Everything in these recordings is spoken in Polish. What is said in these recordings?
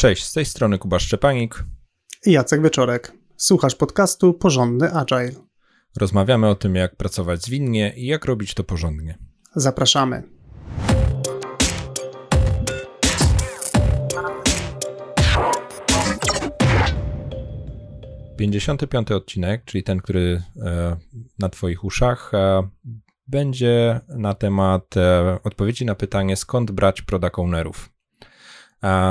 Cześć, z tej strony Kuba Szczepanik i Jacek Wieczorek. Słuchasz podcastu Porządny Agile. Rozmawiamy o tym, jak pracować zwinnie i jak robić to porządnie. Zapraszamy. Pięćdziesiąty piąty odcinek, czyli ten, który e, na Twoich uszach, e, będzie na temat e, odpowiedzi na pytanie, skąd brać product ownerów.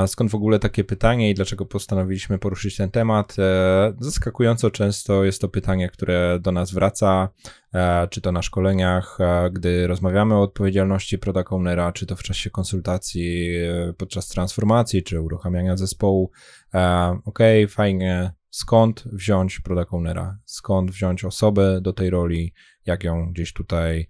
Skąd w ogóle takie pytanie i dlaczego postanowiliśmy poruszyć ten temat? E, zaskakująco często jest to pytanie, które do nas wraca, e, czy to na szkoleniach, e, gdy rozmawiamy o odpowiedzialności product ownera, czy to w czasie konsultacji podczas transformacji, czy uruchamiania zespołu. Ok, fajnie, skąd wziąć product ownera, skąd wziąć osobę do tej roli, jak ją gdzieś tutaj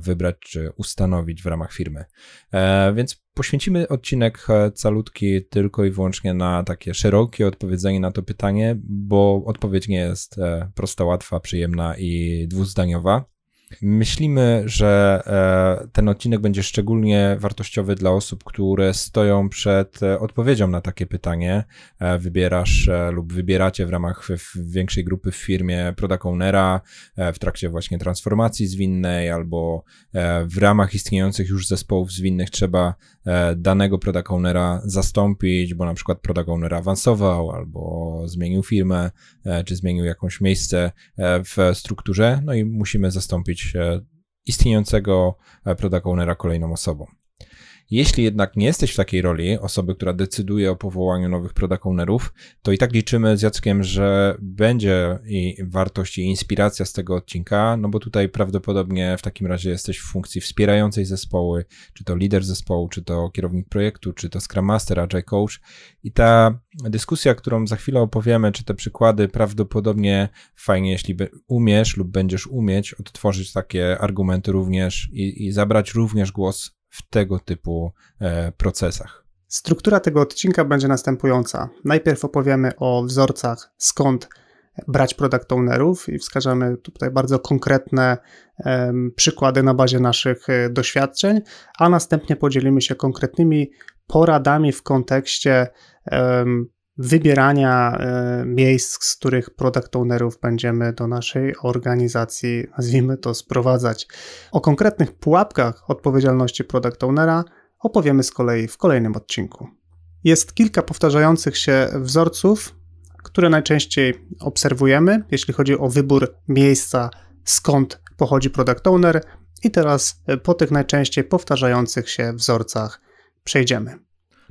wybrać czy ustanowić w ramach firmy. E, więc poświęcimy odcinek e, calutki tylko i wyłącznie na takie szerokie odpowiedzenie na to pytanie, bo odpowiedź nie jest e, prosta, łatwa, przyjemna i dwuzdaniowa. Myślimy, że e, ten odcinek będzie szczególnie wartościowy dla osób, które stoją przed e, odpowiedzią na takie pytanie. E, wybierasz lub wybieracie w ramach większej grupy w firmie product ownera w trakcie właśnie transformacji zwinnej albo w ramach istniejących już zespołów zwinnych trzeba danego product ownera zastąpić, bo na przykład product owner awansował albo zmienił firmę, czy zmienił jakąś miejsce w strukturze, no i musimy zastąpić istniejącego product ownera kolejną osobą. Jeśli jednak nie jesteś w takiej roli osoby, która decyduje o powołaniu nowych product ownerów, to i tak liczymy z Jackiem, że będzie i wartość i inspiracja z tego odcinka, no bo tutaj prawdopodobnie w takim razie jesteś w funkcji wspierającej zespoły, czy to lider zespołu, czy to kierownik projektu, czy to Scrum Master, Agile Coach. I ta dyskusja, którą za chwilę opowiemy, czy te przykłady, prawdopodobnie fajnie, jeśli umiesz lub będziesz umieć odtworzyć takie argumenty również i, i zabrać również głos w tego typu e, procesach. Struktura tego odcinka będzie następująca. Najpierw opowiemy o wzorcach, skąd brać product ownerów i wskażemy tutaj bardzo konkretne przykłady na bazie naszych e, doświadczeń, a następnie podzielimy się konkretnymi poradami w kontekście wybierania e, miejsc, z których product ownerów będziemy do naszej organizacji, nazwijmy to, sprowadzać. O konkretnych pułapkach odpowiedzialności product ownera opowiemy z kolei w kolejnym odcinku. Jest kilka powtarzających się wzorców, które najczęściej obserwujemy, jeśli chodzi o wybór miejsca, skąd pochodzi product owner, i teraz po tych najczęściej powtarzających się wzorcach przejdziemy.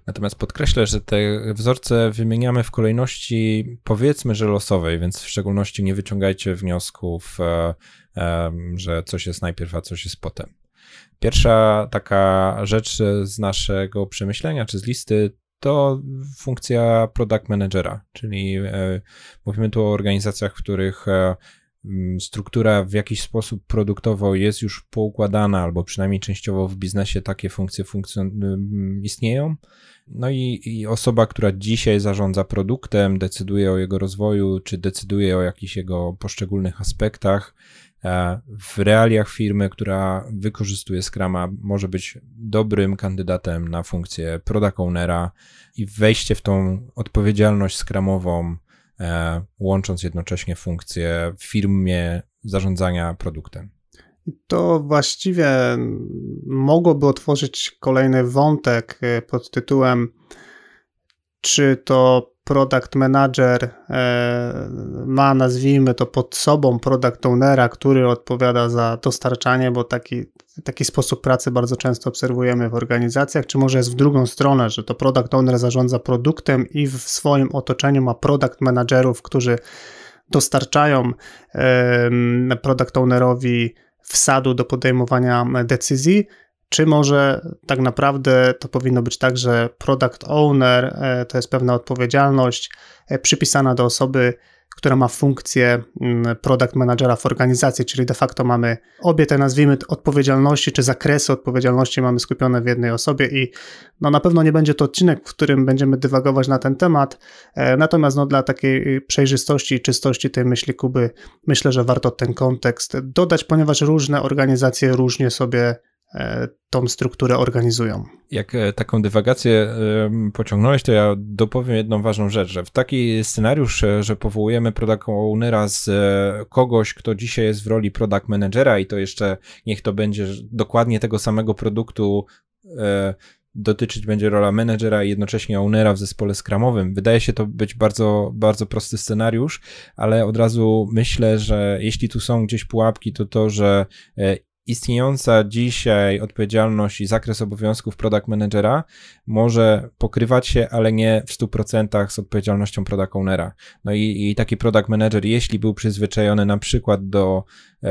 Natomiast podkreślę, że te wzorce wymieniamy w kolejności powiedzmy, że losowej, więc w szczególności nie wyciągajcie wniosków, e, e, że coś jest najpierw, a coś jest potem. Pierwsza taka rzecz z naszego przemyślenia czy z listy to funkcja product managera, czyli e, mówimy tu o organizacjach, w których struktura w jakiś sposób produktowo jest już poukładana, albo przynajmniej częściowo w biznesie takie funkcje funkcjon- istnieją. No i, i, osoba, która dzisiaj zarządza produktem, decyduje o jego rozwoju, czy decyduje o jakichś jego poszczególnych aspektach, e, w realiach firmy, która wykorzystuje Scrama, może być dobrym kandydatem na funkcję product ownera i wejście w tą odpowiedzialność Scrumową E, łącząc jednocześnie funkcje w firmie zarządzania produktem. To właściwie mogłoby otworzyć kolejny wątek e, pod tytułem, czy to product manager e, ma, nazwijmy to, pod sobą product ownera, który odpowiada za dostarczanie, bo taki, taki sposób pracy bardzo często obserwujemy w organizacjach, czy może jest w drugą stronę, że to product owner zarządza produktem i w swoim otoczeniu ma product managerów, którzy dostarczają product ownerowi wsadu do podejmowania decyzji, czy może tak naprawdę to powinno być tak, że product owner e, to jest pewna odpowiedzialność e, przypisana do osoby, która ma funkcję mm, product managera w organizacji, czyli de facto mamy obie te nazwijmy odpowiedzialności, czy zakresy odpowiedzialności mamy skupione w jednej osobie i no na pewno nie będzie to odcinek, w którym będziemy dywagować na ten temat, e, natomiast no dla takiej przejrzystości i czystości tej myśli Kuby myślę, że warto ten kontekst dodać, ponieważ różne organizacje różnie sobie tą strukturę organizują. Jak taką dywagację pociągnąłeś, to ja dopowiem jedną ważną rzecz, że w taki scenariusz, że powołujemy product ownera z kogoś, kto dzisiaj jest w roli product managera i to jeszcze niech to będzie dokładnie tego samego produktu dotyczyć będzie rola menedżera i jednocześnie ownera w zespole skramowym. Wydaje się to być bardzo, bardzo prosty scenariusz, ale od razu myślę, że jeśli tu są gdzieś pułapki, to to, że e, istniejąca dzisiaj odpowiedzialność i zakres obowiązków product managera może pokrywać się, ale nie w 100% z odpowiedzialnością product ownera. No i, i taki product manager, jeśli był przyzwyczajony na przykład do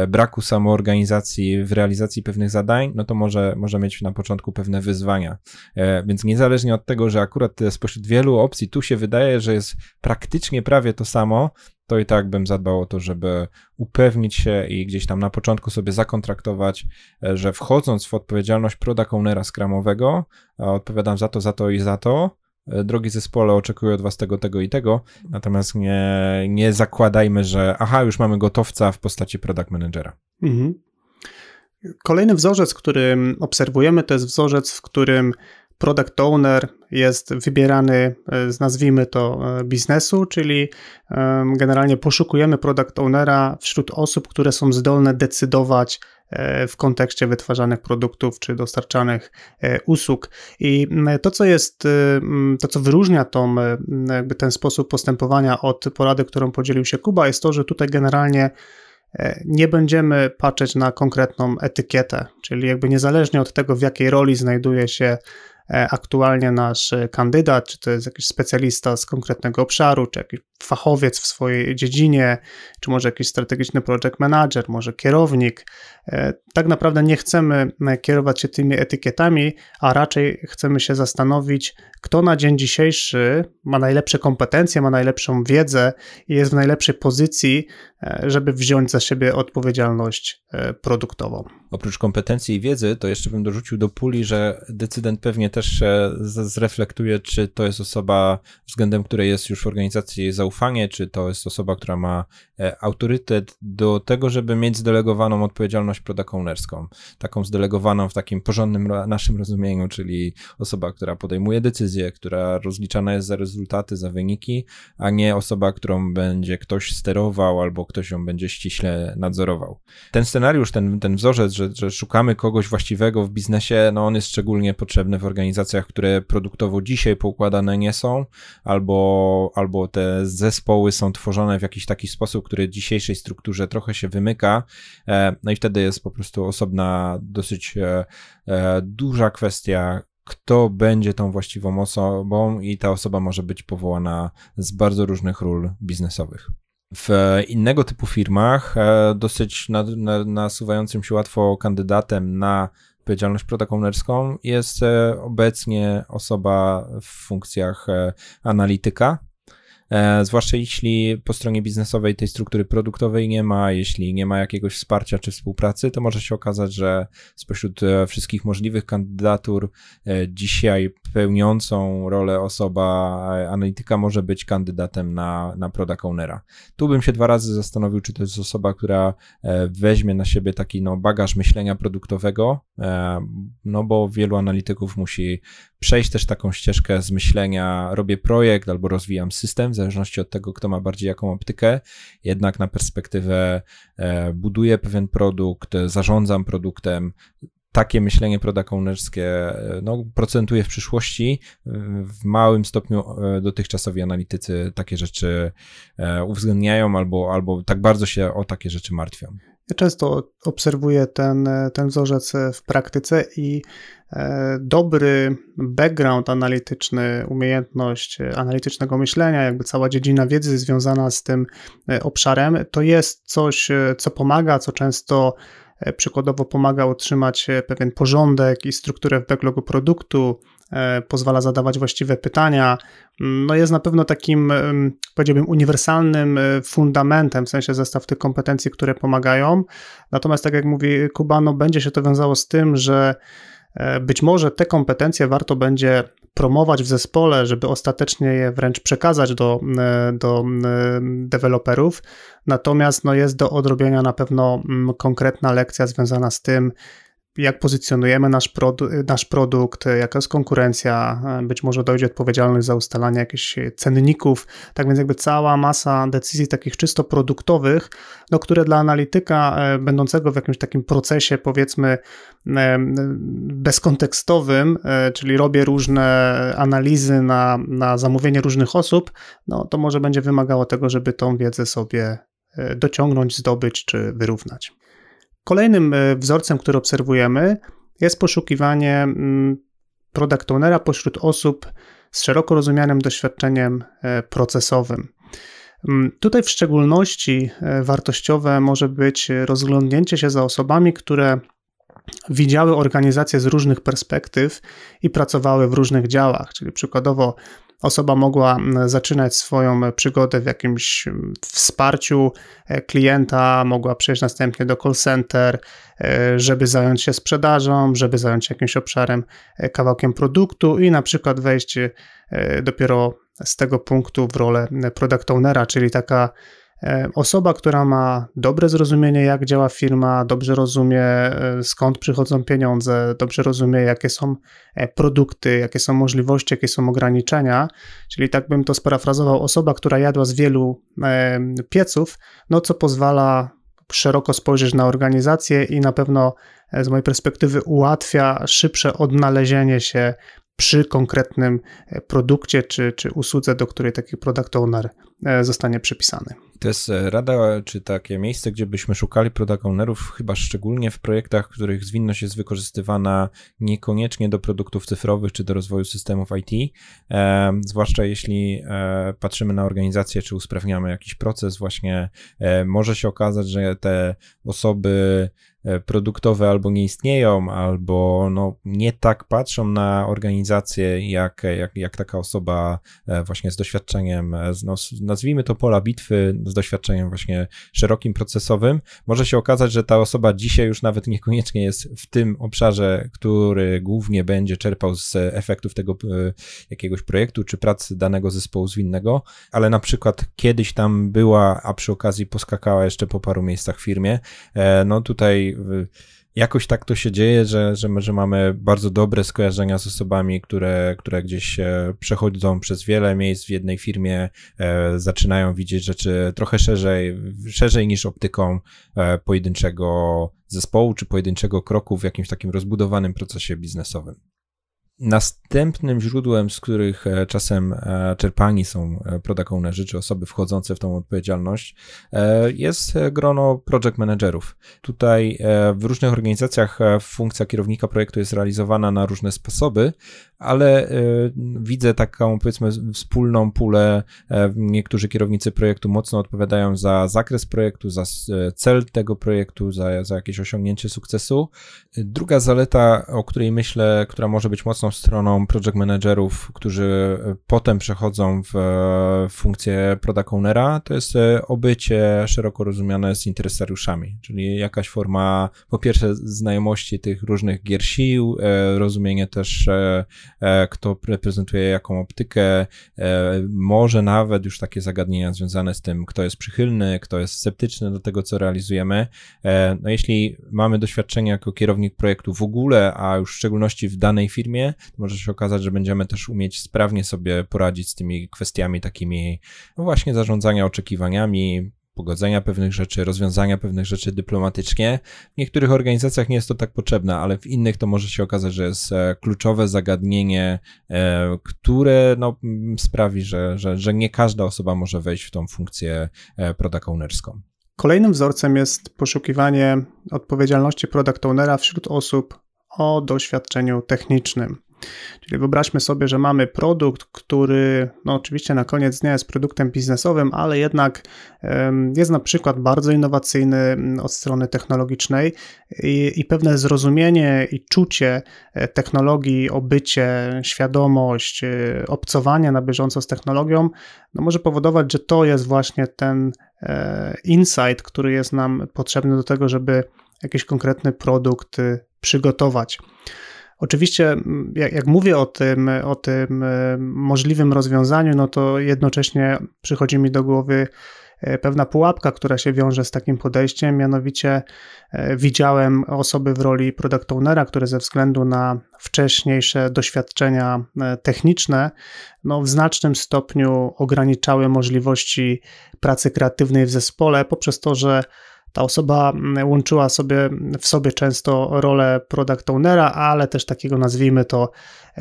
braku samoorganizacji w realizacji pewnych zadań, no to może, może mieć na początku pewne wyzwania. E, więc niezależnie od tego, że akurat spośród wielu opcji tu się wydaje, że jest praktycznie prawie to samo, to i tak bym zadbał o to, żeby upewnić się i gdzieś tam na początku sobie zakontraktować, e, że wchodząc w odpowiedzialność product ownera skramowego, odpowiadam za to, za to i za to, e, drogi zespole, oczekuję od was tego, tego i tego, natomiast nie, nie zakładajmy, że aha, już mamy gotowca w postaci product managera. Mhm. Kolejny wzorzec, który obserwujemy, to jest wzorzec, w którym product owner jest wybierany e, z nazwijmy to e, biznesu, czyli generalnie poszukujemy product ownera wśród osób, które są zdolne decydować e, w kontekście wytwarzanych produktów czy dostarczanych usług. I to, co jest, to, co wyróżnia tą, jakby ten sposób postępowania od porady, którą podzielił się Kuba, jest to, że tutaj generalnie nie będziemy patrzeć na konkretną etykietę, czyli jakby niezależnie od tego, w jakiej roli znajduje się E, aktualnie nasz e, kandydat, czy to jest jakiś specjalista z konkretnego obszaru, czy jakiś fachowiec w swojej dziedzinie, czy może jakiś strategiczny project manager, może kierownik. E, tak naprawdę nie chcemy kierować się tymi etykietami, a raczej chcemy się zastanowić, kto na dzień dzisiejszy ma najlepsze kompetencje, ma najlepszą wiedzę i jest w najlepszej pozycji, żeby wziąć za siebie odpowiedzialność produktową. Oprócz kompetencji i wiedzy, to jeszcze bym dorzucił do puli, że decydent pewnie też zreflektuje, czy to jest osoba, względem której jest już w organizacji zaufanie, czy to jest osoba, która ma e, autorytet do tego, żeby mieć zdelegowaną odpowiedzialność product. Taką zdelegowaną w takim porządnym naszym rozumieniu, czyli osoba, która podejmuje decyzje, która rozliczana jest za rezultaty, za wyniki, a nie osoba, którą będzie ktoś sterował albo ktoś ją będzie ściśle nadzorował. Ten scenariusz, ten, ten wzorzec, że, że szukamy kogoś właściwego w biznesie, no on jest szczególnie potrzebny w organizacjach, które produktowo dzisiaj poukładane nie są, albo, albo te zespoły są tworzone w jakiś taki sposób, który dzisiejszej strukturze trochę się wymyka, e, no i wtedy jest po prostu osobna, dosyć e, e, duża kwestia, kto będzie tą właściwą osobą i ta osoba może być powołana z bardzo różnych ról biznesowych. W innego typu firmach, dosyć nasuwającym się łatwo kandydatem na odpowiedzialność product ownerską jest obecnie osoba w funkcjach analityka, E, zwłaszcza jeśli po stronie biznesowej tej struktury produktowej nie ma, jeśli nie ma jakiegoś wsparcia czy współpracy, to może się okazać, że spośród e, wszystkich możliwych kandydatur e, dzisiaj pełniącą rolę osoba analityka może być kandydatem na, na product ownera. Tu bym się dwa razy zastanowił, czy to jest osoba, która weźmie na siebie taki no, bagaż myślenia produktowego, no bo wielu analityków musi przejść też taką ścieżkę z myślenia, robię projekt albo rozwijam system, w zależności od tego, kto ma bardziej jaką optykę, jednak na perspektywę e, buduję pewien produkt, zarządzam produktem, takie myślenie product ownerskie e, no, procentuje w przyszłości. W małym stopniu e, dotychczasowi analitycy takie rzeczy uwzględniają albo, albo tak bardzo się o takie rzeczy martwią. Ja często obserwuję ten, ten wzorzec w praktyce i e, dobry background analityczny, umiejętność analitycznego myślenia, jakby cała dziedzina wiedzy związana z tym e, obszarem, to jest coś, e, co pomaga, co często przykładowo pomaga utrzymać pewien porządek i strukturę w backlogu produktu, E, pozwala zadawać właściwe pytania. No jest na pewno takim, powiedziałbym, uniwersalnym e, fundamentem, w sensie zestaw tych kompetencji, które pomagają. Natomiast, tak jak mówi Kubano, będzie się to wiązało z tym, że e, być może te kompetencje warto będzie promować w zespole, żeby ostatecznie je wręcz przekazać do, do deweloperów. Natomiast no, jest do odrobienia na pewno konkretna lekcja związana z tym, jak pozycjonujemy nasz, produ nasz produkt, jaka jest konkurencja, być może dojdzie odpowiedzialność za ustalanie jakichś cenników, tak więc jakby cała masa decyzji takich czysto produktowych, no, które dla analityka e, będącego w jakimś takim procesie powiedzmy e, bezkontekstowym, e, czyli robię różne analizy na, na zamówienie różnych osób, no to może będzie wymagało tego, żeby tą wiedzę sobie dociągnąć, zdobyć czy wyrównać. Kolejnym e, wzorcem, który obserwujemy, jest poszukiwanie mm, product ownera pośród osób z szeroko rozumianym doświadczeniem e, procesowym. Mm, tutaj w szczególności e, wartościowe może być rozglądnięcie się za osobami, które widziały organizację z różnych perspektyw i pracowały w różnych działach, czyli przykładowo Osoba mogła zaczynać swoją przygodę w jakimś wsparciu e, klienta, mogła przejść następnie do call center, e, żeby zająć się sprzedażą, żeby zająć się jakimś obszarem, e, kawałkiem produktu i na przykład wejść dopiero z tego punktu w rolę product ownera, czyli taka osoba, która ma dobre zrozumienie, jak działa firma, dobrze rozumie, e, skąd przychodzą pieniądze, dobrze rozumie, jakie są e, produkty, jakie są możliwości, jakie są ograniczenia, czyli tak bym to sparafrazował, osoba, która jadła z wielu pieców, no co pozwala szeroko spojrzeć na organizację i na pewno z mojej perspektywy ułatwia szybsze odnalezienie się przy konkretnym produkcie czy, czy usłudze, do której taki product owner zostanie przypisany. To jest e, rada, czy takie miejsce, gdzie byśmy szukali product ownerów, chyba szczególnie w projektach, których zwinność jest wykorzystywana niekoniecznie do produktów cyfrowych, czy do rozwoju systemów IT, e, zwłaszcza jeśli e, patrzymy na organizację, czy usprawniamy jakiś proces, właśnie e, może się okazać, że te osoby E, produktowe albo nie istnieją, albo no, nie tak patrzą na organizację, jak, jak, jak taka osoba e, właśnie z doświadczeniem, e, no, nazwijmy to pola bitwy, z doświadczeniem właśnie szerokim procesowym. Może się okazać, że ta osoba dzisiaj już nawet niekoniecznie jest w tym obszarze, który głównie będzie czerpał z efektów tego jakiegoś projektu czy pracy danego zespołu zwinnego, ale na przykład kiedyś tam była, a przy okazji poskakała jeszcze po paru miejscach w firmie. No tutaj jakoś tak to się dzieje, że, że, że mamy bardzo dobre skojarzenia z osobami, które, które gdzieś przechodzą przez wiele miejsc w jednej firmie, e, zaczynają widzieć rzeczy trochę szerzej, szerzej niż optyką e, pojedynczego zespołu czy pojedynczego kroku w jakimś takim rozbudowanym procesie biznesowym. Następnym źródłem, z których e, czasem e, czerpani są e, product czy osoby wchodzące w tą odpowiedzialność, jest grono project managerów. Tutaj w różnych organizacjach funkcja kierownika projektu jest realizowana na różne sposoby, ale widzę taką, powiedzmy, wspólną pulę. Niektórzy kierownicy projektu mocno odpowiadają za zakres projektu, za cel tego projektu, za, za jakieś osiągnięcie sukcesu. Druga zaleta, o której myślę, która może być mocno stroną project managerów, którzy potem przechodzą w funkcję product ownera, to jest e, obycie szeroko rozumiane z interesariuszami, czyli jakaś forma, po pierwsze, znajomości tych różnych gier sił, e, rozumienie też, e, kto reprezentuje jaką optykę, może nawet już takie zagadnienia związane z tym, kto jest przychylny, kto jest sceptyczny do tego, co realizujemy. No jeśli mamy doświadczenie jako kierownik projektu w ogóle, a już w szczególności w danej firmie, może się okazać, że będziemy też umieć sprawnie sobie poradzić z tymi kwestiami takimi, no właśnie, zarządzania oczekiwaniami, pogodzenia pewnych rzeczy, rozwiązania pewnych rzeczy dyplomatycznie. W niektórych organizacjach nie jest to tak potrzebne, ale w innych to może się okazać, że jest e, kluczowe zagadnienie, e, które no, sprawi, że, że, że nie każda osoba może wejść w tą funkcję e, product ownerską. Kolejnym wzorcem jest poszukiwanie odpowiedzialności product ownera wśród osób o doświadczeniu technicznym. Czyli wyobraźmy sobie, że mamy produkt, który no oczywiście na koniec dnia jest produktem biznesowym, ale jednak jest na przykład bardzo innowacyjny mm, od strony technologicznej i, i pewne zrozumienie i czucie e, technologii, obycie, świadomość, e, obcowanie na bieżąco z technologią, no może powodować, że to jest właśnie ten e, insight, który jest nam potrzebny do tego, żeby jakiś konkretny produkt przygotować. Oczywiście, jak, jak, mówię o tym, o tym e, możliwym rozwiązaniu, no to jednocześnie przychodzi mi do głowy pewna pułapka, która się wiąże z takim podejściem, mianowicie widziałem osoby w roli product ownera, które ze względu na wcześniejsze doświadczenia techniczne, no w znacznym stopniu ograniczały możliwości pracy kreatywnej w zespole poprzez to, że ta osoba mm, łączyła sobie w sobie często rolę product ownera, ale też takiego nazwijmy to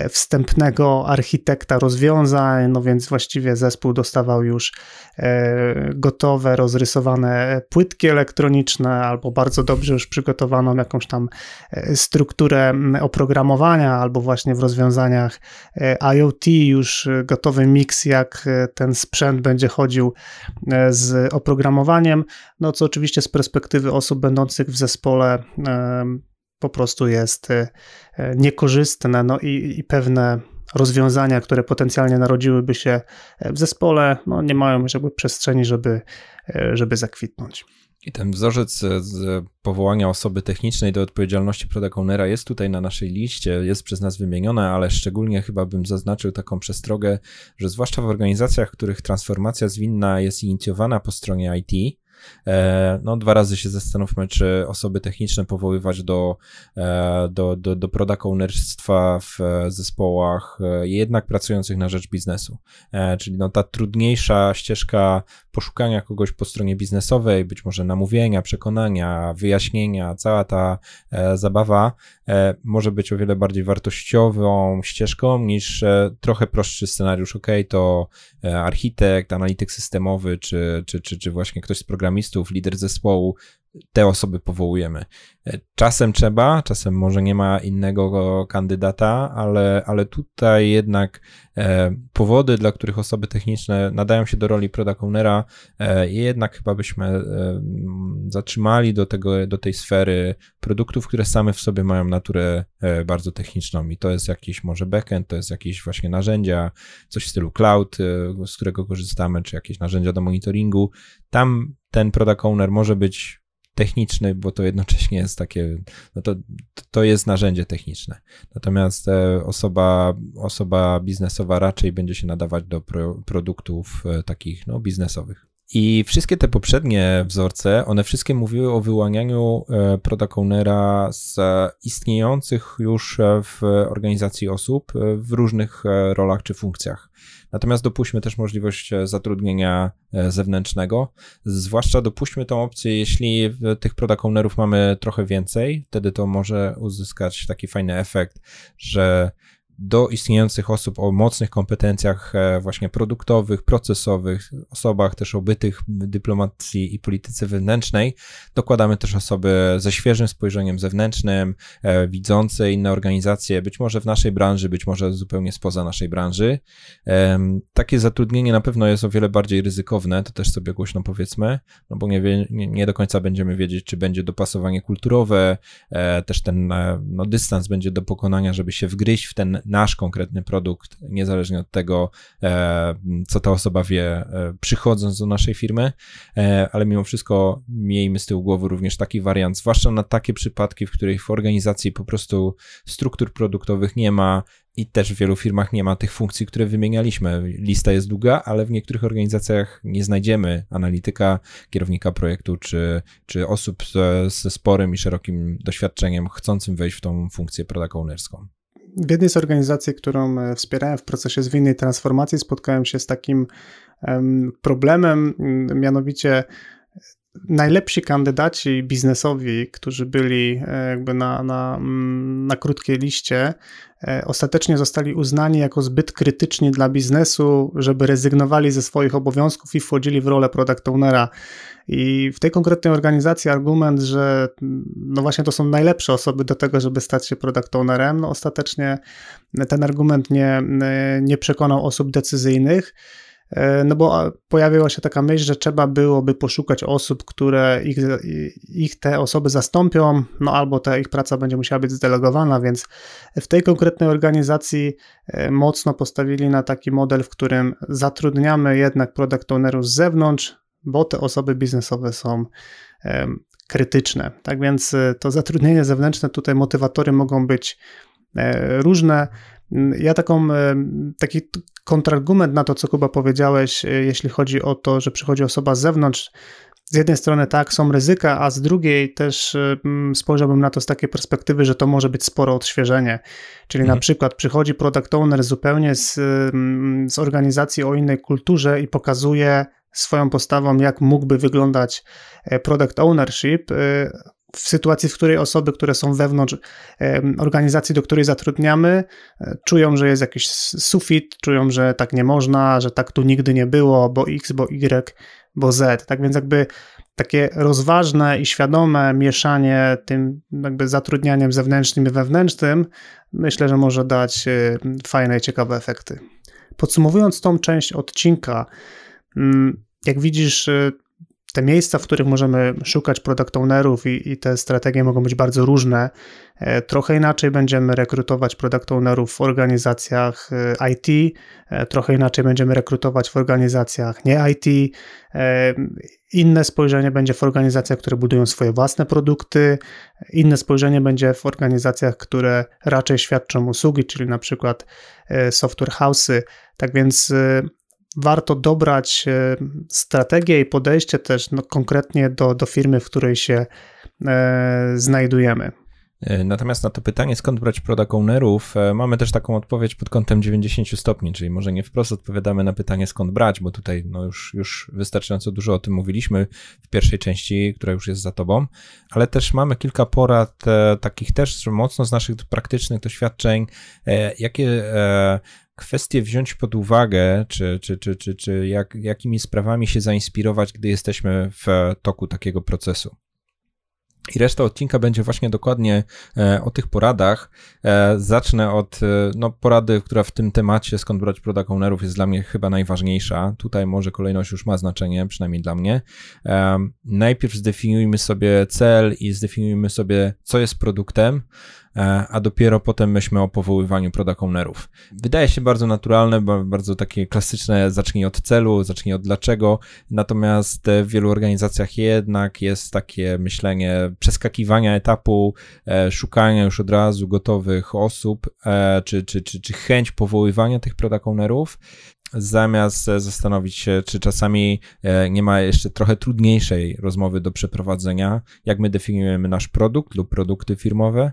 wstępnego architekta rozwiązań, no więc właściwie zespół dostawał już e, gotowe, rozrysowane płytki elektroniczne albo bardzo dobrze już przygotowaną jakąś tam e, strukturę oprogramowania, albo właśnie w rozwiązaniach IoT już gotowy miks, jak ten sprzęt będzie chodził z oprogramowaniem, no co oczywiście z perspektywy osób będących w zespole po prostu jest e, niekorzystne, no i, i pewne rozwiązania, które potencjalnie narodziłyby się w zespole, no nie mają jakby przestrzeni, żeby, e, żeby zakwitnąć. I ten wzorzec z powołania osoby technicznej do odpowiedzialności product ownera jest tutaj na naszej liście, jest przez nas wymienione, ale szczególnie chyba bym zaznaczył taką przestrogę, że zwłaszcza w organizacjach, w których transformacja zwinna jest inicjowana po stronie IT, E, no, dwa razy się zastanówmy, czy osoby techniczne powoływać do, e, do, do, do product ownerstwa w zespołach e, jednak pracujących na rzecz biznesu. Czyli no, ta trudniejsza ścieżka poszukania kogoś po stronie biznesowej, być może namówienia, przekonania, wyjaśnienia, cała ta zabawa może być o wiele bardziej wartościową ścieżką niż trochę prostszy scenariusz. OK, to architekt, analityk systemowy, czy, czy, czy, czy właśnie ktoś z programu programistów, lider zespołu, te osoby powołujemy. E, czasem trzeba, czasem może nie ma innego kandydata, ale, ale tutaj jednak e, powody, dla których osoby techniczne nadają się do roli product ownera, e, jednak chyba byśmy e, zatrzymali do, tego, do tej sfery produktów, które same w sobie mają naturę bardzo techniczną i to jest jakiś może backend, to jest jakieś właśnie narzędzia, coś w stylu cloud, z którego korzystamy, czy jakieś narzędzia do monitoringu. Tam ten product owner może być techniczny, bo to jednocześnie jest takie, no to, to jest narzędzie techniczne. Natomiast e, osoba, osoba biznesowa raczej będzie się nadawać do pro, produktów e, takich no, biznesowych. I wszystkie te poprzednie wzorce, one wszystkie mówiły o wyłanianiu e, product z istniejących już w organizacji osób w różnych rolach czy funkcjach. Natomiast dopuśćmy też możliwość e, zatrudnienia e, zewnętrznego. Zwłaszcza dopuśćmy tą opcję, jeśli tych product mamy trochę więcej, wtedy to może uzyskać taki fajny efekt, że do istniejących osób o mocnych kompetencjach e, właśnie produktowych, procesowych, osobach też obytych w dyplomacji i polityce wewnętrznej, dokładamy też osoby ze świeżym spojrzeniem zewnętrznym, e, widzące inne organizacje, być może w naszej branży, być może zupełnie spoza naszej branży. Takie zatrudnienie na pewno jest o wiele bardziej ryzykowne, to też sobie głośno powiedzmy, no bo nie, wie, nie, do końca będziemy wiedzieć, czy będzie dopasowanie kulturowe, e, też ten no, dystans będzie do pokonania, żeby się wgryźć w ten nasz konkretny produkt, niezależnie od tego, e, co ta osoba wie, e, przychodząc do naszej firmy, e, ale mimo wszystko miejmy z tyłu głowy również taki wariant, zwłaszcza na takie przypadki, w których w organizacji po prostu struktur produktowych nie ma, i też w wielu firmach nie ma tych funkcji, które wymienialiśmy. Lista jest długa, ale w niektórych organizacjach nie znajdziemy analityka, kierownika projektu, czy, czy osób ze, ze sporym i szerokim doświadczeniem chcącym wejść w tą funkcję product ownerską. W jednej z organizacji, którą e, wspierałem w procesie zwinnej transformacji, spotkałem się z takim problemem, mianowicie najlepsi kandydaci biznesowi, którzy byli e, jakby na, na, na krótkiej liście, e, ostatecznie zostali uznani jako zbyt krytyczni dla biznesu, żeby rezygnowali ze swoich obowiązków i wchodzili w rolę product ownera. I w tej konkretnej organizacji argument, że no właśnie to są najlepsze osoby do tego, żeby stać się product ownerem, no ostatecznie ten argument nie, nie przekonał osób decyzyjnych. E, no bo pojawiła się taka myśl, że trzeba byłoby poszukać osób, które ich, ich te osoby zastąpią, no albo ta ich praca będzie musiała być zdelegowana, więc w tej konkretnej organizacji e, mocno postawili na taki model, w którym zatrudniamy jednak product ownerów z zewnątrz, bo te osoby biznesowe są krytyczne. Tak więc e, to zatrudnienie zewnętrzne, tutaj motywatory mogą być różne. Ja taką, taki kontrargument na to, co Kuba powiedziałeś, jeśli chodzi o to, że przychodzi osoba z zewnątrz, z jednej strony tak, są ryzyka, a z drugiej też spojrzałbym na to z takiej perspektywy, że to może być sporo odświeżenie. Czyli mhm. na przykład przychodzi product owner zupełnie z, z organizacji o innej kulturze i pokazuje swoją postawą, jak mógłby wyglądać e, product ownership, e, w sytuacji, w której osoby, które są wewnątrz organizacji, do której zatrudniamy, e, czują, że jest jakiś sufit, czują, że tak nie można, że tak tu nigdy nie było, bo X, bo Y, bo Z. Tak więc jakby takie rozważne i świadome mieszanie tym jakby zatrudnianiem zewnętrznym i wewnętrznym, myślę, że może dać e, fajne i ciekawe efekty. Podsumowując tą część odcinka, mm, jak widzisz, e, te miejsca, w których możemy szukać product ownerów i, i, te strategie mogą być bardzo różne. E, trochę inaczej będziemy rekrutować product ownerów w organizacjach e, IT, e, trochę inaczej będziemy rekrutować w organizacjach nie IT. Inne spojrzenie będzie w organizacjach, które budują swoje własne produkty, inne spojrzenie będzie w organizacjach, które raczej świadczą usługi, czyli na przykład software house'y. Tak więc warto dobrać e, strategię i podejście też no, konkretnie do, do firmy, w której się e, znajdujemy. E, natomiast na to pytanie, skąd brać product ownerów, mamy też taką odpowiedź pod kątem 90 stopni, czyli może nie wprost odpowiadamy na pytanie, skąd brać, bo tutaj no już, już wystarczająco dużo o tym mówiliśmy w pierwszej części, która już jest za tobą, ale też mamy kilka porad e, takich też mocno z naszych praktycznych doświadczeń, e, jakie kwestie wziąć pod uwagę, czy, czy, czy, czy, czy jak, jakimi sprawami się zainspirować, gdy jesteśmy w toku takiego procesu. I reszta odcinka będzie właśnie dokładnie e, o tych poradach. E, zacznę od e, no, porady, która w tym temacie, skąd brać product ownerów, jest dla mnie chyba najważniejsza. Tutaj może kolejność już ma znaczenie, przynajmniej dla mnie. Najpierw zdefiniujmy sobie cel i zdefiniujmy sobie, co jest produktem, a dopiero potem myślmy o powoływaniu product ownerów. Wydaje się bardzo naturalne, bardzo takie klasyczne, zacznij od celu, zacznij od dlaczego, natomiast w wielu organizacjach jednak jest takie myślenie przeskakiwania etapu, e, szukania już od razu gotowych osób, e, czy, czy, czy, czy chęć powoływania tych product ownerów, zamiast zastanowić się, czy czasami nie ma jeszcze trochę trudniejszej rozmowy do przeprowadzenia, jak my definiujemy nasz produkt lub produkty firmowe,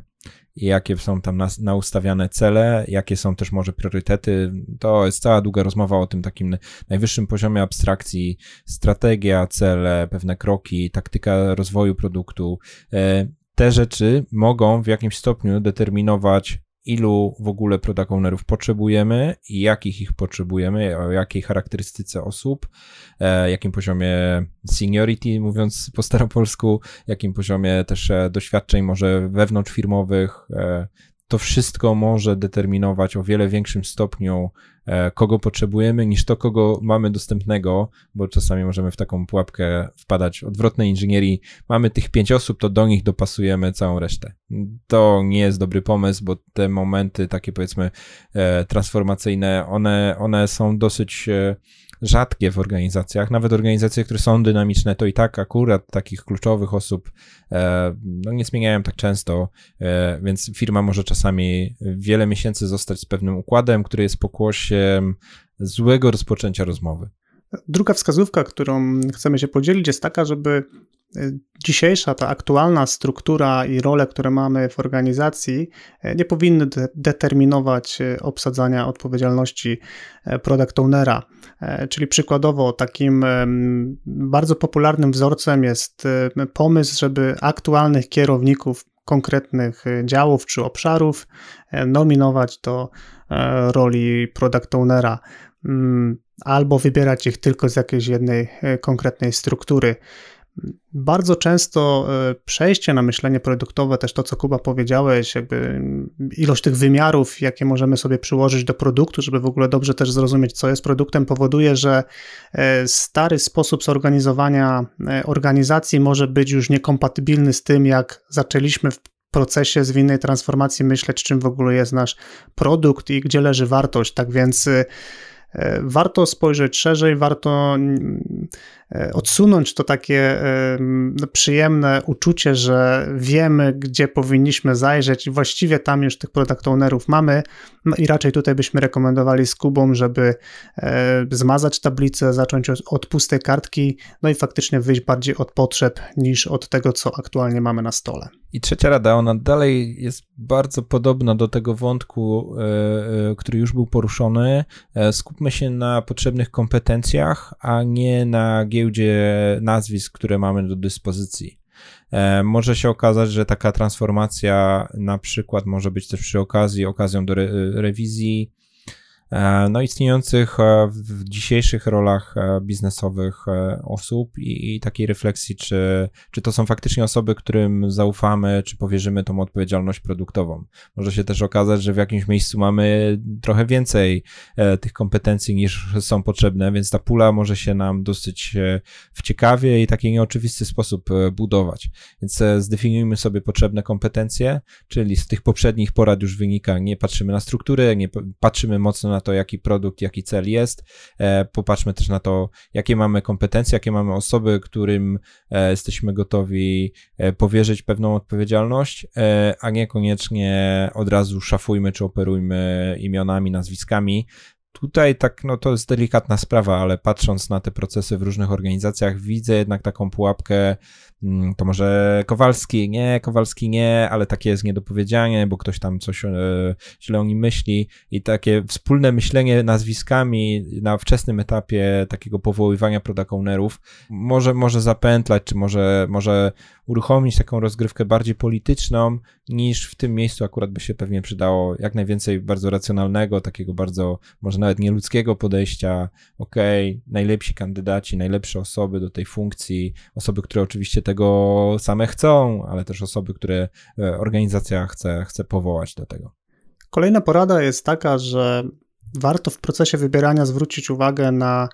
jakie są tam naustawiane cele, jakie są też może priorytety. To jest cała długa rozmowa o tym takim najwyższym poziomie abstrakcji, strategia, cele, pewne kroki, taktyka rozwoju produktu. E, te rzeczy mogą w jakimś stopniu determinować ilu w ogóle product ownerów potrzebujemy jakich ich potrzebujemy, o jakiej charakterystyce osób, e, jakim poziomie seniority, mówiąc po staropolsku, jakim poziomie też e, doświadczeń może wewnątrzfirmowych, e, to wszystko może determinować o wiele większym stopniu, e, kogo potrzebujemy, niż to, kogo mamy dostępnego, bo czasami możemy w taką pułapkę wpadać odwrotnej inżynierii. Mamy tych pięć osób, to do nich dopasujemy całą resztę. To nie jest dobry pomysł, bo te momenty takie powiedzmy e, transformacyjne, one, one są dosyć e, rzadkie w organizacjach, nawet organizacje, które są dynamiczne, to i tak akurat takich kluczowych osób e, no, nie zmieniają tak często, e, więc firma może czasami wiele miesięcy zostać z pewnym układem, który jest pokłosiem złego rozpoczęcia rozmowy. Druga wskazówka, którą chcemy się podzielić, jest taka, żeby dzisiejsza, ta aktualna struktura i role, które mamy w organizacji, e, nie powinny de determinować e, obsadzania odpowiedzialności e, product ownera. Czyli przykładowo takim bardzo popularnym wzorcem jest pomysł, żeby aktualnych kierowników konkretnych działów czy obszarów nominować do roli product ownera mm, albo wybierać ich tylko z jakiejś jednej konkretnej struktury. Bardzo często e, przejście na myślenie produktowe, też to, co Kuba powiedziałeś, jakby ilość tych wymiarów, jakie możemy sobie przyłożyć do produktu, żeby w ogóle dobrze też zrozumieć, co jest produktem, powoduje, że e, stary sposób zorganizowania e, organizacji może być już niekompatybilny z tym, jak zaczęliśmy w procesie zwinnej transformacji myśleć, czym w ogóle jest nasz produkt i gdzie leży wartość. Tak więc warto spojrzeć szerzej, warto mm, E, odsunąć to takie no, przyjemne uczucie, że wiemy, gdzie powinniśmy zajrzeć i właściwie tam już tych product ownerów mamy. No i raczej tutaj byśmy rekomendowali z Kubą, żeby e, zmazać tablicę, zacząć od pustej kartki, no i faktycznie wyjść bardziej od potrzeb niż od tego, co aktualnie mamy na stole. I trzecia rada, ona dalej jest bardzo podobna do tego wątku, e, który już był poruszony. Skupmy się na potrzebnych kompetencjach, a nie na giełdzie nazwisk, które mamy do dyspozycji. E, może się okazać, że taka transformacja na przykład może być też przy okazji okazją do re rewizji no, istniejących e, w dzisiejszych rolach e, biznesowych osób i, i, takiej refleksji, czy, czy to są faktycznie osoby, którym zaufamy, czy powierzymy tą odpowiedzialność produktową. Może się też okazać, że w jakimś miejscu mamy trochę więcej tych kompetencji niż są potrzebne, więc ta pula może się nam dosyć w ciekawie i taki nieoczywisty sposób budować. Więc zdefiniujmy sobie potrzebne kompetencje, czyli z tych poprzednich porad już wynika, nie patrzymy na strukturę, nie patrzymy mocno na to, jaki produkt, jaki cel jest. E, popatrzmy też na to, jakie mamy kompetencje, jakie mamy osoby, którym e, jesteśmy gotowi e, powierzyć pewną odpowiedzialność, a niekoniecznie od razu szafujmy czy operujmy imionami, nazwiskami, Tutaj tak, no to jest delikatna sprawa, ale patrząc na te procesy w różnych organizacjach, widzę jednak taką pułapkę, to może Kowalski, nie, Kowalski nie, ale takie jest niedopowiedzianie, bo ktoś tam coś e, źle o nim myśli i takie wspólne myślenie nazwiskami na wczesnym etapie takiego powoływania product może, może zapętlać, czy może, może uruchomić taką rozgrywkę bardziej polityczną, niż w tym miejscu akurat by się pewnie przydało jak najwięcej bardzo racjonalnego, takiego bardzo, może nawet nieludzkiego podejścia. Ok, najlepsi kandydaci, najlepsze osoby do tej funkcji, osoby, które oczywiście tego same chcą, ale też osoby, które e, organizacja chce, chce powołać do tego. Kolejna porada jest taka, że warto w procesie wybierania zwrócić uwagę na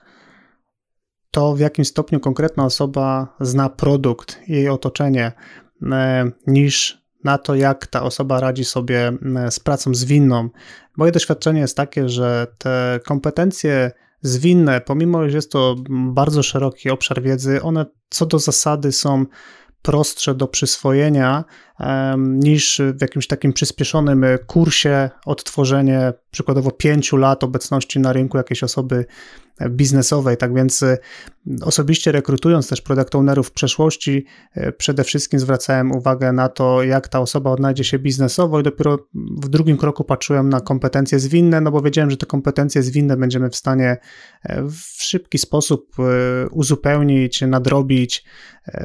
to, w jakim stopniu konkretna osoba zna produkt jej otoczenie, e, niż na to, jak ta osoba radzi sobie e, z pracą zwinną. Moje doświadczenie jest takie, że te kompetencje zwinne, pomimo że jest to bardzo szeroki obszar wiedzy, one co do zasady są prostsze do przyswojenia niż w jakimś takim przyspieszonym kursie odtworzenie przykładowo pięciu lat obecności na rynku jakiejś osoby biznesowej. Tak więc e, osobiście rekrutując też product ownerów w przeszłości, e, przede wszystkim zwracałem uwagę na to, jak ta osoba odnajdzie się biznesowo i dopiero w drugim kroku patrzyłem na kompetencje zwinne, no bo wiedziałem, że te kompetencje zwinne będziemy w stanie e, w szybki sposób uzupełnić, nadrobić.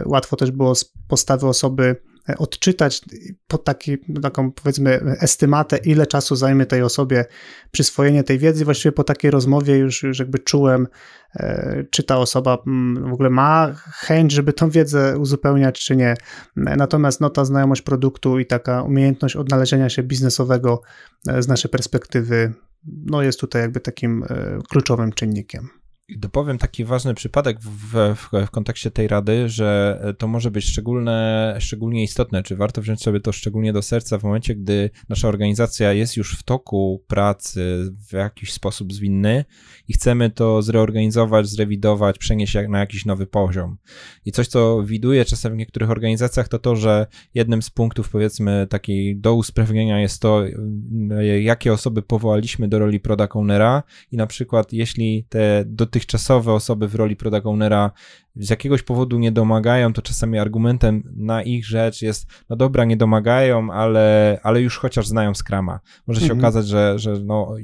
Łatwo też było z postawy osoby odczytać pod taki, taką powiedzmy estymatę, ile czasu zajmie tej osobie przyswojenie tej wiedzy. Właściwie po takiej rozmowie już, już jakby czułem, e, czy ta osoba mm, w ogóle ma chęć, żeby tą wiedzę uzupełniać, czy nie. Natomiast no, ta znajomość produktu i taka umiejętność odnalezienia się biznesowego e, z naszej perspektywy no, jest tutaj jakby takim e, kluczowym czynnikiem. Dopowiem taki ważny przypadek w, w, w, kontekście tej rady, że to może być szczególne, szczególnie istotne, czy warto wziąć sobie to szczególnie do serca w momencie, gdy nasza organizacja jest już w toku pracy w jakiś sposób zwinny i chcemy to zreorganizować, zrewidować, przenieść na jakiś nowy poziom. I coś, co widuję czasem w niektórych organizacjach, to to, że jednym z punktów, powiedzmy, takiej do usprawnienia jest to, jakie osoby powołaliśmy do roli product ownera i na przykład, jeśli te do dotychczasowe osoby w roli product ownera z jakiegoś powodu nie domagają, to czasami argumentem na ich rzecz jest, no dobra, nie domagają, ale, ale już chociaż znają Scrama. Może się mhm. okazać, że, że no,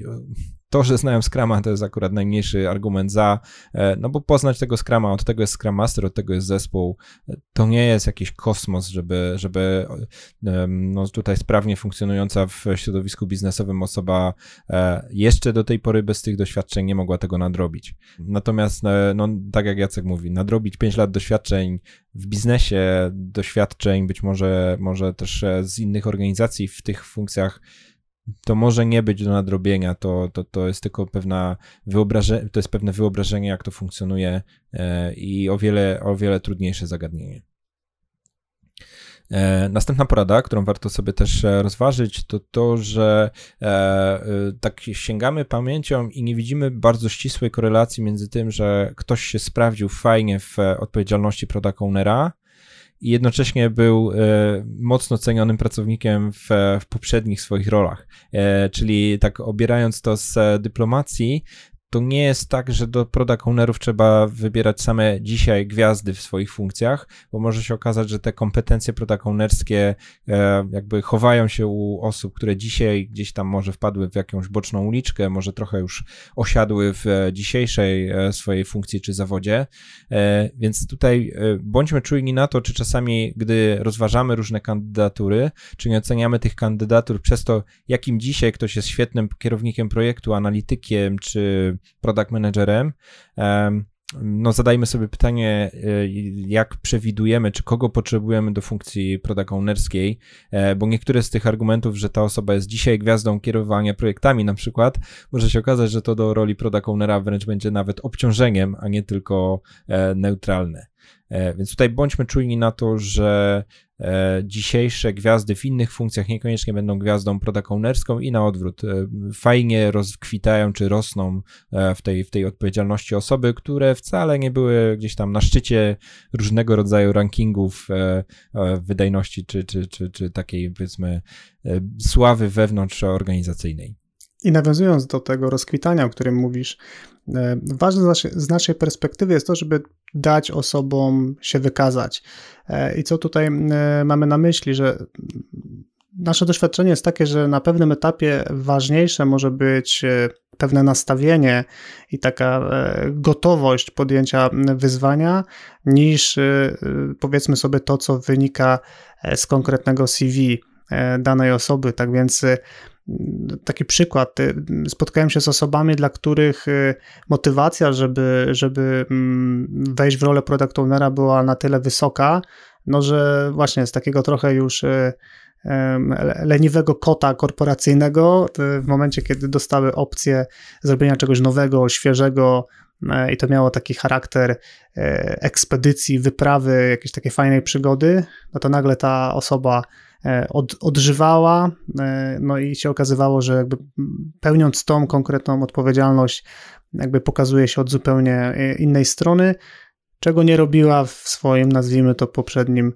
to, że znają Scrama, to jest akurat najmniejszy argument za, e, no bo poznać tego Scrama, od tego jest Scrum Master, od tego jest zespół, e, to nie jest jakiś kosmos, żeby, żeby no tutaj sprawnie funkcjonująca w środowisku biznesowym osoba e, jeszcze do tej pory bez tych doświadczeń nie mogła tego nadrobić. Natomiast, no tak jak Jacek mówi, nadrobić 5 lat doświadczeń w biznesie, doświadczeń być może, może też z innych organizacji w tych funkcjach to może nie być do nadrobienia, to, to, to jest tylko pewna wyobrażenie, to jest pewne wyobrażenie, jak to funkcjonuje e, i o wiele, o wiele trudniejsze zagadnienie. E, następna porada, którą warto sobie też e, rozważyć, to to, że tak sięgamy pamięcią i nie widzimy bardzo ścisłej korelacji między tym, że ktoś się sprawdził fajnie w odpowiedzialności product ownera, i jednocześnie był mocno cenionym pracownikiem w, w poprzednich swoich rolach. czyli tak obierając to z dyplomacji, to nie jest tak, że do product ownerów trzeba wybierać same dzisiaj gwiazdy w swoich funkcjach, bo może się okazać, że te kompetencje product ownerskie e, jakby chowają się u osób, które dzisiaj gdzieś tam może wpadły w jakąś boczną uliczkę, może trochę już osiadły w e, dzisiejszej e, swojej funkcji czy zawodzie. Więc tutaj bądźmy czujni na to, czy czasami, gdy rozważamy różne kandydatury, czy nie oceniamy tych kandydatur przez to, jakim dzisiaj ktoś jest świetnym kierownikiem projektu, analitykiem, czy product managerem, no zadajmy sobie pytanie, e, jak przewidujemy, czy kogo potrzebujemy do funkcji product ownerskiej, e, bo niektóre z tych argumentów, że ta osoba jest dzisiaj gwiazdą kierowania projektami na przykład, może się okazać, że to do roli product ownera wręcz będzie nawet obciążeniem, a nie tylko e, neutralne. Więc tutaj bądźmy czujni na to, że E, dzisiejsze gwiazdy w innych funkcjach niekoniecznie będą gwiazdą protakownerską i na odwrót. E, fajnie rozkwitają czy rosną e, w tej, w tej odpowiedzialności osoby, które wcale nie były gdzieś tam na szczycie różnego rodzaju rankingów wydajności czy, czy, czy, czy takiej powiedzmy sławy wewnątrz organizacyjnej. I nawiązując do tego rozkwitania, o którym mówisz, ważne z naszej perspektywy jest to, żeby dać osobom się wykazać. E, I co tutaj e, mamy na myśli, że nasze doświadczenie jest takie, że na pewnym etapie ważniejsze może być e, pewne nastawienie i taka gotowość podjęcia wyzwania, niż powiedzmy sobie to, co wynika z konkretnego CV danej osoby. Tak więc taki przykład. Spotkałem się z osobami, dla których y, motywacja, żeby, żeby mm, wejść w rolę product ownera była na tyle wysoka, no że właśnie z takiego trochę już y, leniwego kota korporacyjnego, w momencie, kiedy dostały opcję zrobienia czegoś nowego, świeżego, e, i to miało taki charakter e, ekspedycji, wyprawy, jakiejś takiej fajnej przygody, no to nagle ta osoba od, odżywała, e, no i się okazywało, że jakby pełniąc tą konkretną odpowiedzialność, jakby pokazuje się od zupełnie e, innej strony, czego nie robiła w swoim, nazwijmy to, poprzednim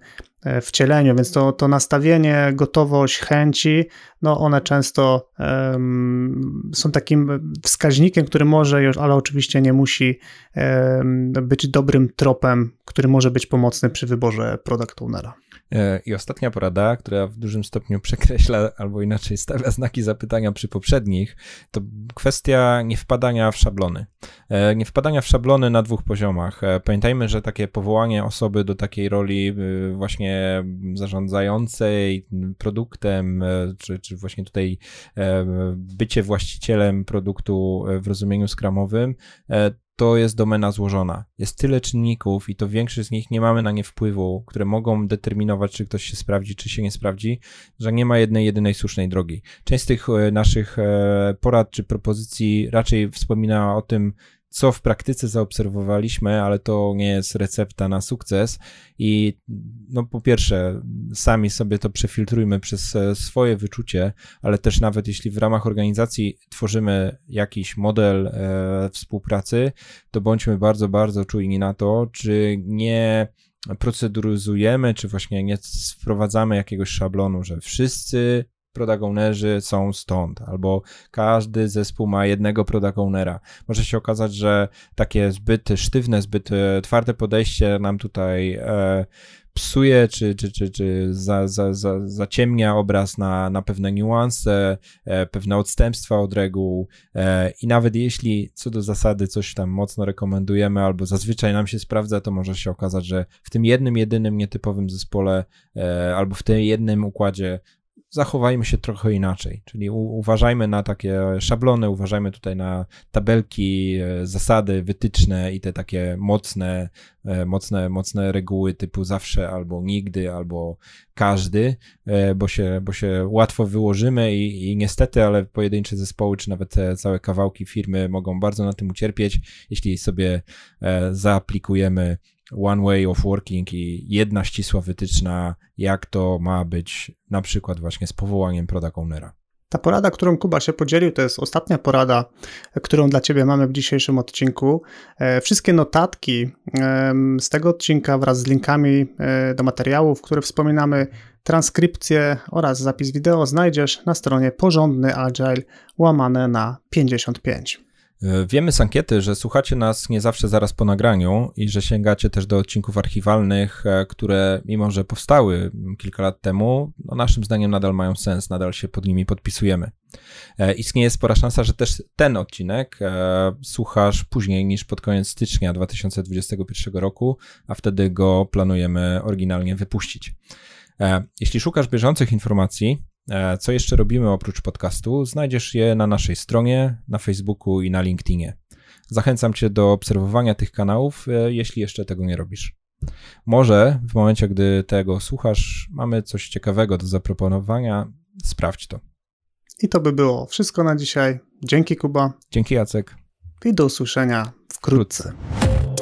wcieleniu, więc to, to nastawienie, gotowość, chęci, no one często um, są takim wskaźnikiem, który może już, ale oczywiście nie musi um, być dobrym tropem, który może być pomocny przy wyborze product ownera. E, I ostatnia porada, która w dużym stopniu przekreśla albo inaczej stawia znaki zapytania przy poprzednich, to kwestia niewpadania w szablony. E, niewpadania w szablony na dwóch poziomach. E, pamiętajmy, że takie powołanie osoby do takiej roli właśnie zarządzającej produktem, czy, czy właśnie tutaj bycie właścicielem produktu w rozumieniu skramowym, to jest domena złożona. Jest tyle czynników i to większość z nich nie mamy na nie wpływu, które mogą determinować, czy ktoś się sprawdzi, czy się nie sprawdzi, że nie ma jednej, jedynej słusznej drogi. Część z tych e, naszych e, porad czy propozycji raczej wspomina o tym, co w praktyce zaobserwowaliśmy, ale to nie jest recepta na sukces. I no po pierwsze, sami sobie to przefiltrujmy przez e, swoje wyczucie, ale też nawet jeśli w ramach organizacji tworzymy jakiś model e, współpracy, to bądźmy bardzo, bardzo czujni na to, czy nie proceduryzujemy, czy właśnie nie wprowadzamy jakiegoś szablonu, że wszyscy product ownerzy są stąd, albo każdy zespół ma jednego product ownera. Może się okazać, że takie zbyt sztywne, zbyt e, twarde podejście nam tutaj e, psuje, czy, czy, czy, czy za, za, za, zaciemnia obraz na, na pewne niuanse, e, pewne odstępstwa od reguł e, i nawet jeśli co do zasady coś tam mocno rekomendujemy albo zazwyczaj nam się sprawdza, to może się okazać, że w tym jednym, jedynym nietypowym zespole e, albo w tym jednym układzie zachowajmy się trochę inaczej. Czyli uważajmy na takie szablony, uważajmy tutaj na tabelki, e, zasady, wytyczne i te takie mocne, e, mocne, mocne reguły typu zawsze albo nigdy, albo każdy, e, bo się, bo się łatwo wyłożymy i, i niestety, ale pojedyncze zespoły, czy nawet całe kawałki firmy mogą bardzo na tym ucierpieć, jeśli sobie zaaplikujemy one way of working i jedna ścisła wytyczna, jak to ma być na przykład właśnie z powołaniem product ownera. Ta porada, którą Kuba się podzielił, to jest ostatnia porada, którą dla Ciebie mamy w dzisiejszym odcinku. E, wszystkie notatki z tego odcinka wraz z linkami e, do materiałów, które wspominamy, transkrypcję oraz zapis wideo znajdziesz na stronie porządny agile łamane na 55. E, wiemy z ankiety, że słuchacie nas nie zawsze zaraz po nagraniu i że sięgacie też do odcinków archiwalnych, e, które mimo, że powstały kilka lat temu, no naszym zdaniem nadal mają sens, nadal się pod nimi podpisujemy. E, istnieje spora szansa, że też ten odcinek słuchasz później niż pod koniec stycznia 2021 roku, a wtedy go planujemy oryginalnie wypuścić. Jeśli szukasz bieżących informacji, co jeszcze robimy oprócz podcastu? Znajdziesz je na naszej stronie, na Facebooku i na LinkedInie. Zachęcam Cię do obserwowania tych kanałów, e, jeśli jeszcze tego nie robisz. Może w momencie, gdy tego słuchasz, mamy coś ciekawego do zaproponowania. Sprawdź to. I to by było wszystko na dzisiaj. Dzięki Kuba. Dzięki Jacek. I do usłyszenia wkrótce. wkrótce.